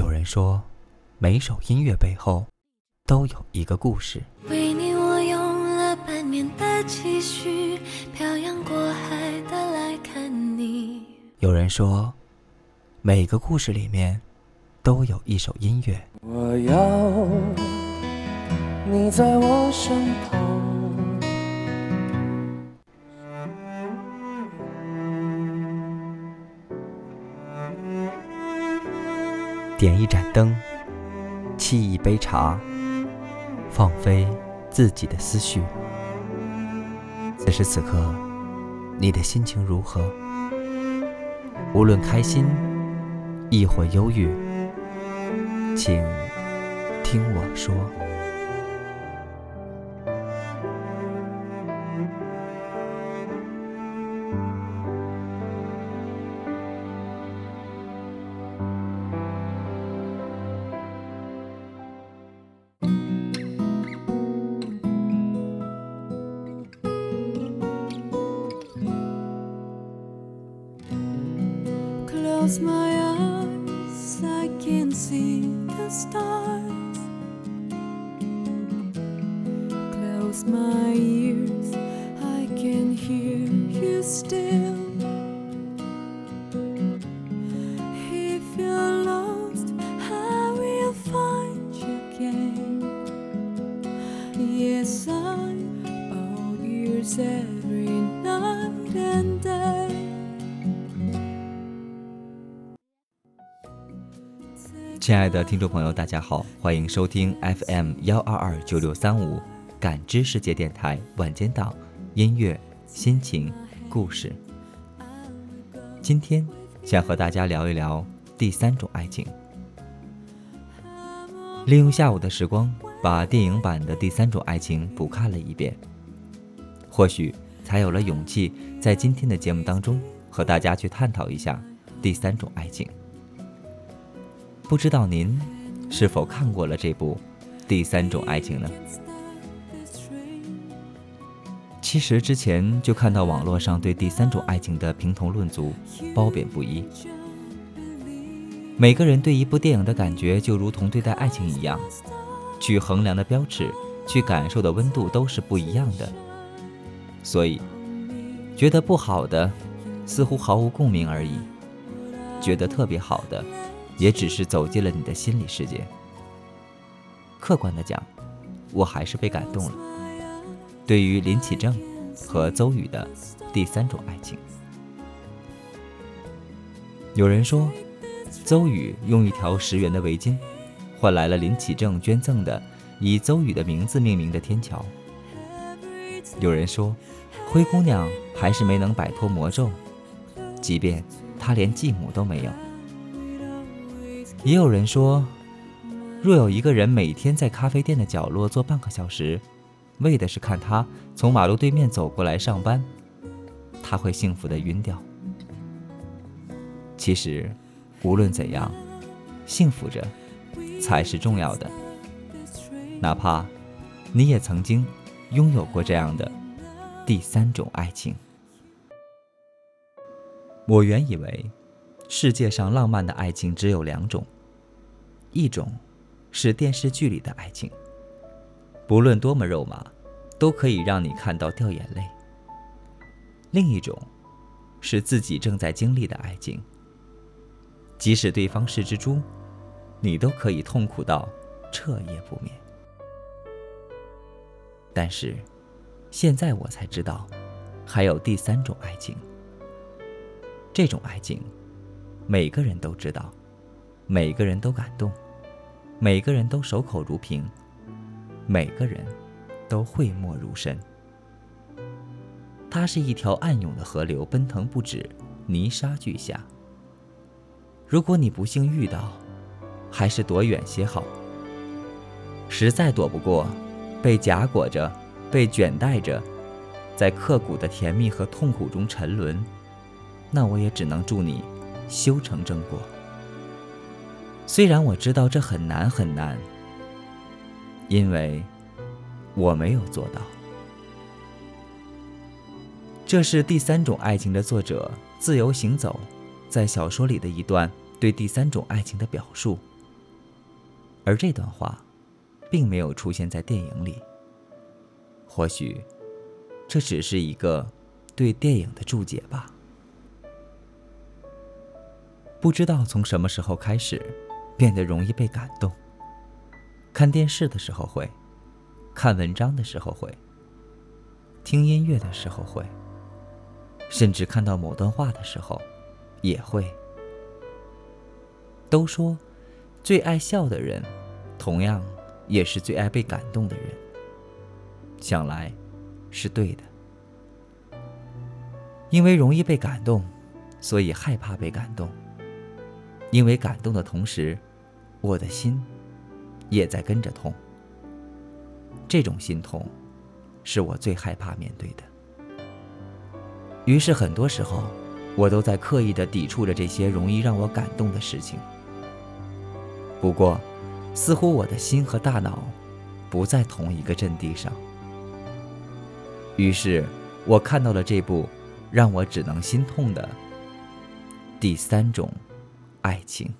有人说，每首音乐背后都有一个故事。为你，我用了半年的积蓄，漂洋过海的来看你。有人说，每个故事里面都有一首音乐。我要你在我身旁。点一盏灯，沏一杯茶，放飞自己的思绪。此时此刻，你的心情如何？无论开心亦或忧郁，请听我说。亲爱的听众朋友，大家好，欢迎收听 FM 幺二二九六三五感知世界电台晚间档音乐、心情、故事。今天想和大家聊一聊第三种爱情。利用下午的时光，把电影版的第三种爱情补看了一遍，或许才有了勇气在今天的节目当中和大家去探讨一下第三种爱情。不知道您是否看过了这部《第三种爱情》呢？其实之前就看到网络上对《第三种爱情》的评头论足，褒贬不一。每个人对一部电影的感觉，就如同对待爱情一样，去衡量的标尺，去感受的温度都是不一样的。所以，觉得不好的，似乎毫无共鸣而已；觉得特别好的，也只是走进了你的心理世界。客观的讲，我还是被感动了。对于林启正和邹宇的第三种爱情，有人说，邹宇用一条十元的围巾，换来了林启正捐赠的以邹宇的名字命名的天桥。有人说，灰姑娘还是没能摆脱魔咒，即便她连继母都没有。也有人说，若有一个人每天在咖啡店的角落坐半个小时，为的是看他从马路对面走过来上班，他会幸福的晕掉。其实，无论怎样，幸福着才是重要的。哪怕你也曾经拥有过这样的第三种爱情。我原以为。世界上浪漫的爱情只有两种，一种是电视剧里的爱情，不论多么肉麻，都可以让你看到掉眼泪；另一种是自己正在经历的爱情，即使对方是只猪，你都可以痛苦到彻夜不眠。但是，现在我才知道，还有第三种爱情，这种爱情。每个人都知道，每个人都感动，每个人都守口如瓶，每个人都讳莫如深。它是一条暗涌的河流，奔腾不止，泥沙俱下。如果你不幸遇到，还是躲远些好。实在躲不过，被夹裹着，被卷带着，在刻骨的甜蜜和痛苦中沉沦，那我也只能祝你。修成正果。虽然我知道这很难很难，因为我没有做到。这是第三种爱情的作者自由行走在小说里的一段对第三种爱情的表述。而这段话，并没有出现在电影里。或许，这只是一个对电影的注解吧。不知道从什么时候开始，变得容易被感动。看电视的时候会，看文章的时候会，听音乐的时候会，甚至看到某段话的时候，也会。都说，最爱笑的人，同样也是最爱被感动的人。想来，是对的。因为容易被感动，所以害怕被感动。因为感动的同时，我的心也在跟着痛。这种心痛，是我最害怕面对的。于是很多时候，我都在刻意的抵触着这些容易让我感动的事情。不过，似乎我的心和大脑不在同一个阵地上。于是，我看到了这部让我只能心痛的第三种爱情。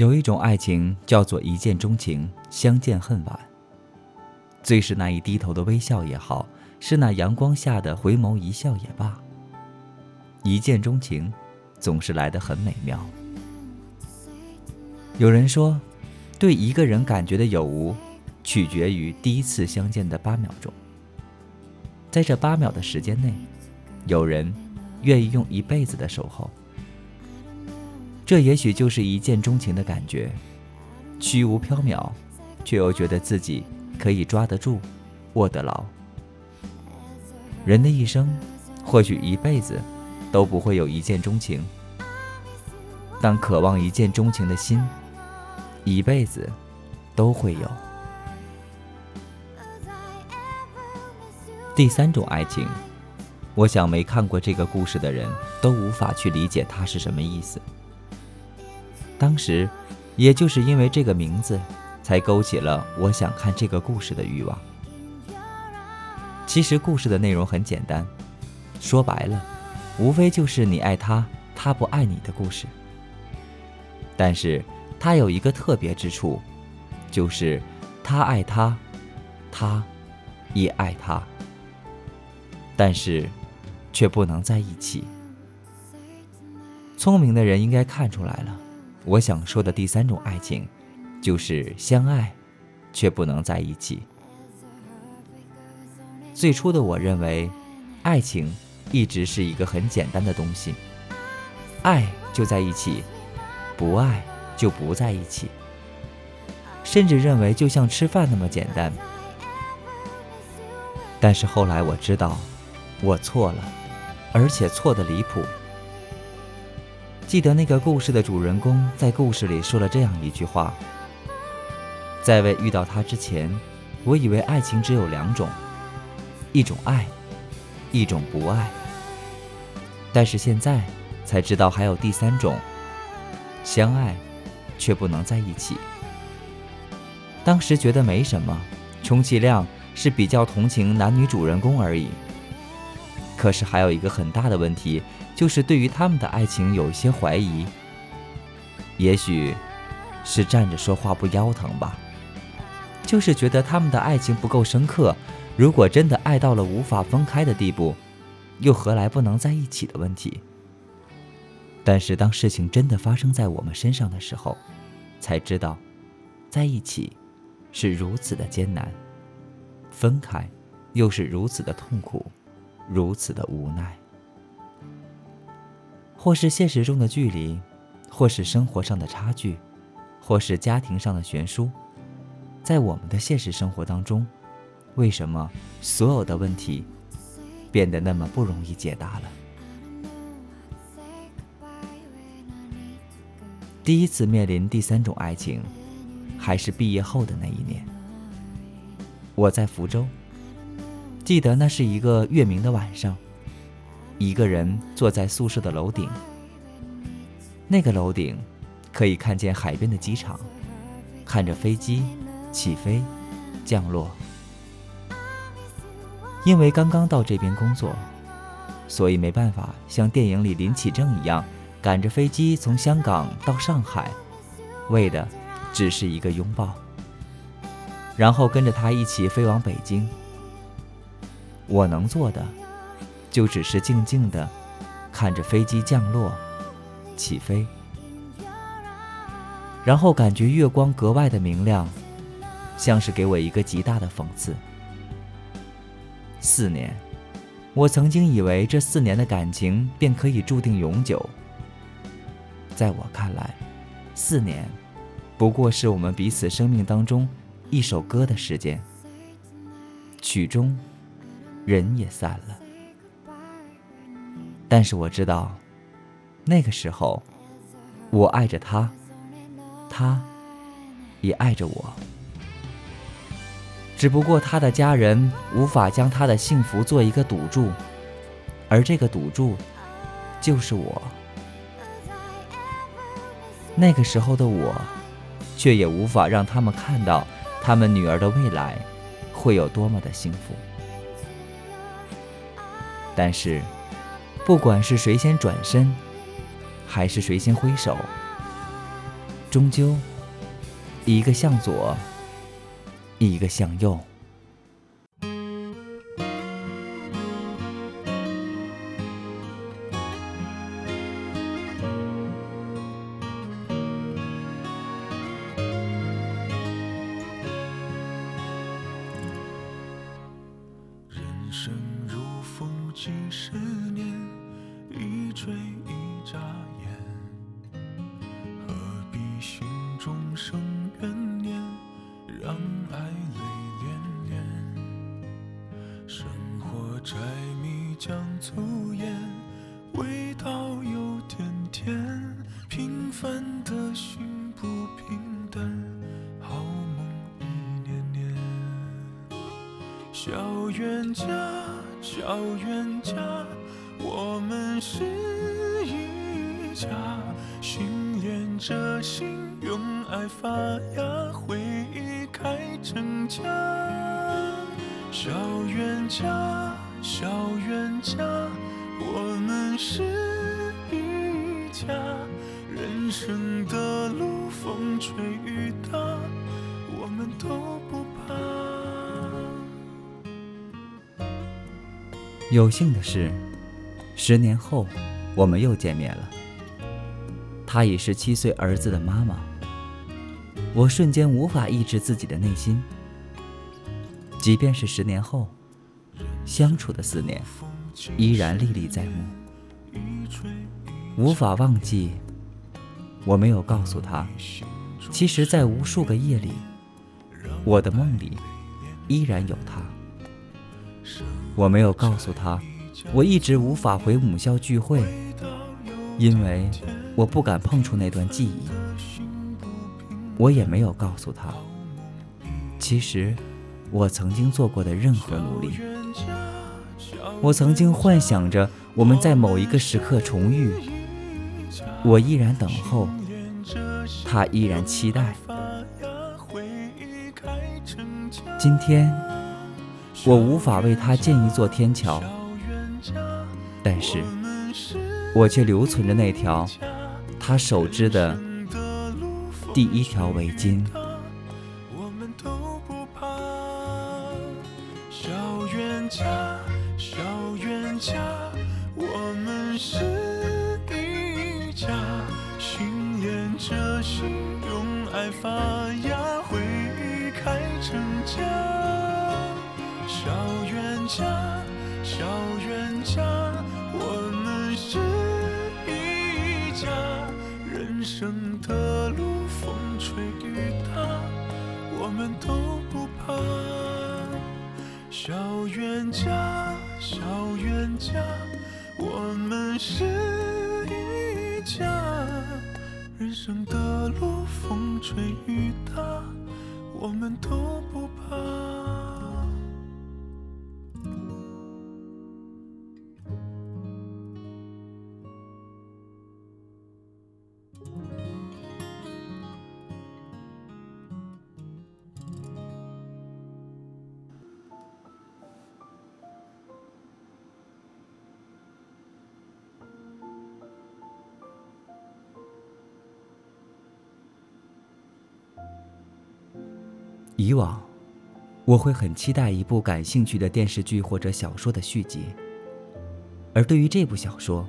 有一种爱情叫做一见钟情，相见恨晚。最是那一低头的微笑也好，是那阳光下的回眸一笑也罢。一见钟情，总是来得很美妙。有人说，对一个人感觉的有无，取决于第一次相见的八秒钟。在这八秒的时间内，有人愿意用一辈子的守候。这也许就是一见钟情的感觉，虚无缥缈，却又觉得自己可以抓得住，握得牢。人的一生，或许一辈子都不会有一见钟情，但渴望一见钟情的心，一辈子都会有。第三种爱情，我想没看过这个故事的人都无法去理解它是什么意思。当时，也就是因为这个名字，才勾起了我想看这个故事的欲望。其实故事的内容很简单，说白了，无非就是你爱他，他不爱你的故事。但是他有一个特别之处，就是他爱他，他也爱他，但是却不能在一起。聪明的人应该看出来了。我想说的第三种爱情，就是相爱，却不能在一起。最初的我认为，爱情一直是一个很简单的东西，爱就在一起，不爱就不在一起，甚至认为就像吃饭那么简单。但是后来我知道，我错了，而且错的离谱。记得那个故事的主人公在故事里说了这样一句话：“在未遇到他之前，我以为爱情只有两种，一种爱，一种不爱。但是现在才知道还有第三种，相爱，却不能在一起。当时觉得没什么，充其量是比较同情男女主人公而已。可是还有一个很大的问题。”就是对于他们的爱情有一些怀疑，也许是站着说话不腰疼吧。就是觉得他们的爱情不够深刻。如果真的爱到了无法分开的地步，又何来不能在一起的问题？但是当事情真的发生在我们身上的时候，才知道，在一起是如此的艰难，分开又是如此的痛苦，如此的无奈。或是现实中的距离，或是生活上的差距，或是家庭上的悬殊，在我们的现实生活当中，为什么所有的问题变得那么不容易解答了？第一次面临第三种爱情，还是毕业后的那一年。我在福州，记得那是一个月明的晚上，一个人坐在宿舍的楼顶。那个楼顶可以看见海边的机场，看着飞机起飞、降落。因为刚刚到这边工作，所以没办法像电影里林启正一样。赶着飞机从香港到上海，为的只是一个拥抱，然后跟着他一起飞往北京。我能做的，就只是静静的看着飞机降落、起飞，然后感觉月光格外的明亮，像是给我一个极大的讽刺。四年，我曾经以为这四年的感情便可以注定永久。在我看来，四年不过是我们彼此生命当中一首歌的时间。曲终，人也散了。但是我知道，那个时候，我爱着他，他也爱着我。只不过他的家人无法将他的幸福做一个赌注，而这个赌注，就是我。那个时候的我，却也无法让他们看到他们女儿的未来会有多么的幸福。但是，不管是谁先转身，还是谁先挥手，终究一个向左，一个向右人生如风景。一眨眼，何必心中生怨念，让爱泪涟涟。生活柴米酱醋盐，味道有点甜。平凡的心不平淡，好梦一年年。小冤家，小冤家。发芽，回忆开成家。小冤家。小冤家，我们是一家。人生的路，风吹雨打，我们都不怕。有幸的是，十年后我们又见面了。她已是七岁儿子的妈妈。我瞬间无法抑制自己的内心，即便是十年后。相处的四年，依然历历在目，无法忘记。我没有告诉他，其实，在无数个夜里，我的梦里依然有他。我没有告诉他，我一直无法回母校聚会，因为我不敢碰触那段记忆。我也没有告诉他，其实，我曾经做过的任何努力。我曾经幻想着我们在某一个时刻重遇，我依然等候，他依然期待。今天，我无法为他建一座天桥，但是，我却留存着那条他手织的第一条围巾。我们都不怕。小冤家，小冤家，我们是一家。心连着心，用爱发芽，回忆开成家。小冤家，小冤家，我们是一家。人生的路。风吹雨打，我们都不怕。小冤家，小冤家，我们是一家。人生的路，风吹雨打，我们都不怕。我会很期待一部感兴趣的电视剧或者小说的续集。而对于这部小说，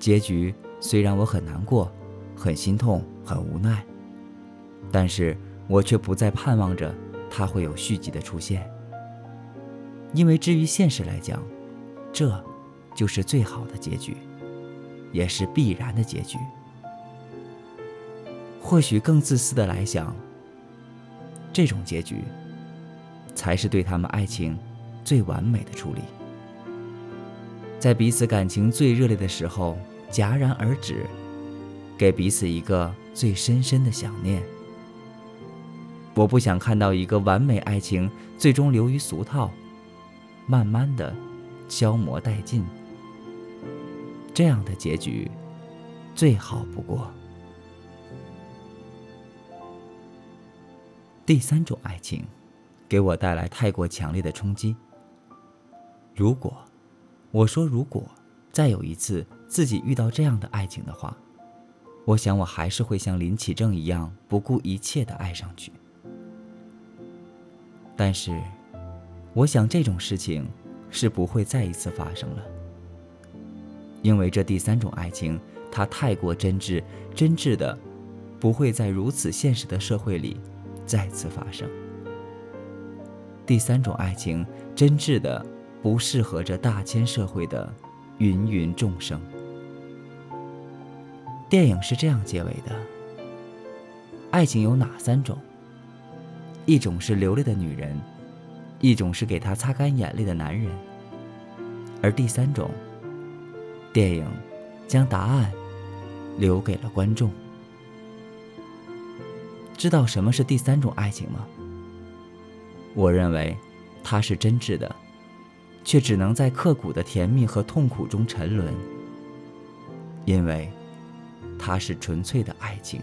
结局虽然我很难过、很心痛、很无奈，但是我却不再盼望着它会有续集的出现，因为至于现实来讲，这就是最好的结局，也是必然的结局。或许更自私的来想。这种结局，才是对他们爱情最完美的处理。在彼此感情最热烈的时候戛然而止，给彼此一个最深深的想念。我不想看到一个完美爱情最终流于俗套，慢慢的消磨殆尽。这样的结局，最好不过。第三种爱情，给我带来太过强烈的冲击。如果，我说如果再有一次自己遇到这样的爱情的话，我想我还是会像林启正一样不顾一切的爱上去。但是，我想这种事情是不会再一次发生了，因为这第三种爱情它太过真挚，真挚的不会在如此现实的社会里。再次发生。第三种爱情，真挚的不适合这大千社会的芸芸众生。电影是这样结尾的：爱情有哪三种？一种是流泪的女人，一种是给她擦干眼泪的男人，而第三种，电影将答案留给了观众。知道什么是第三种爱情吗？我认为，它是真挚的，却只能在刻骨的甜蜜和痛苦中沉沦，因为它是纯粹的爱情。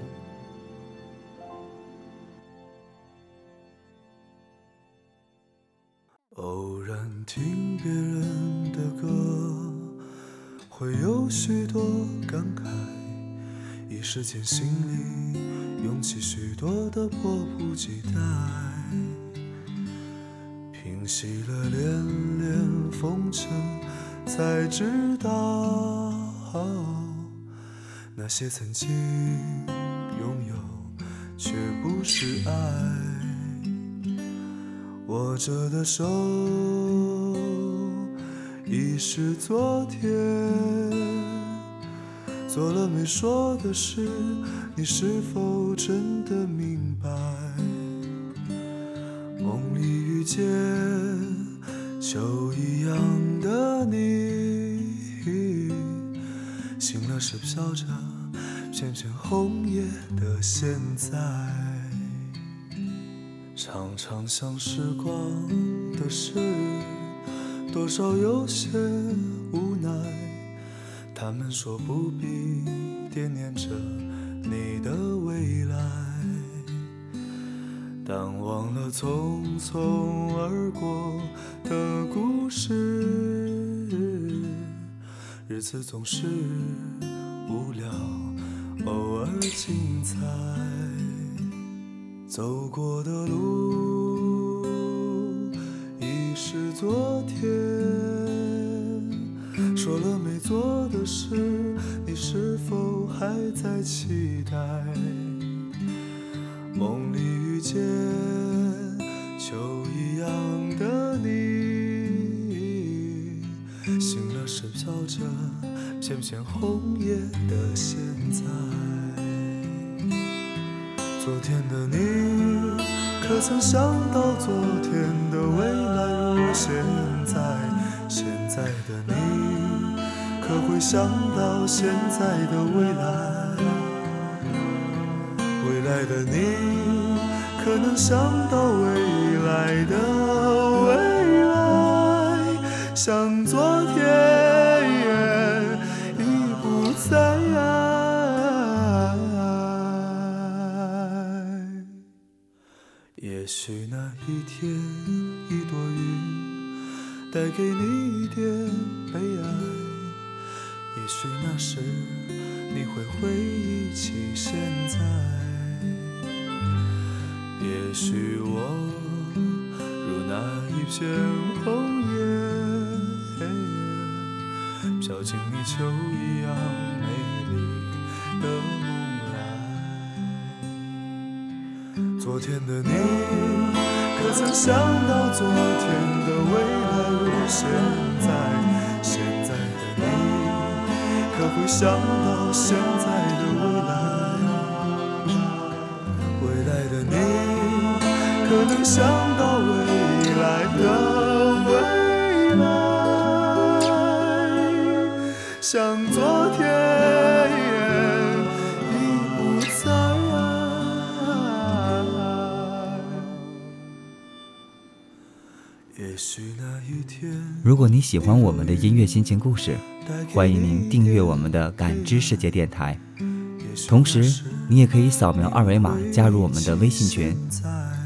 偶然听别人的歌，会有许多感慨，一时间心里。涌起许多的迫不及待，平息了连连风尘，才知道那些曾经拥有却不是爱。握着的手已是昨天。做了没说的事，你是否真的明白？梦里遇见秋一样的你，醒了时飘着片片红叶的现在，常常想时光的事，多少有些无奈。他们说不必惦念着你的未来，但忘了匆匆而过的故事。日子总是无聊，偶尔精彩。走过的路已是。昨天，说了没做的事，你是否还在期待？梦里遇见就一样片片红叶的现在。昨天的你，可曾想到昨天的未来如现在？现在的你，可会想到现在的未来？未来的你，可能想到未来的未来？想天，一朵云带给你一点悲哀。也许那时，你会回忆起现在。也许我如那一片红叶，飘进你秋一样美丽的梦来。昨天的你，可曾想到昨天的未来如现在？现在的你，可会想到现在的未来？未来的你，可能想如果你喜欢我们的音乐心情故事，欢迎您订阅我们的感知世界电台。同时，你也可以扫描二维码加入我们的微信群，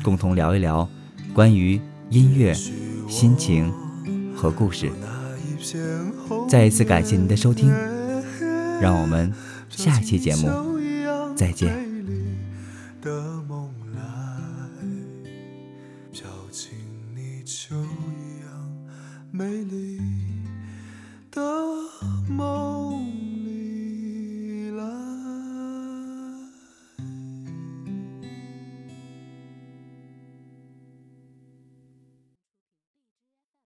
共同聊一聊关于音乐、心情和故事。再一次感谢您的收听，让我们下一期节目再见。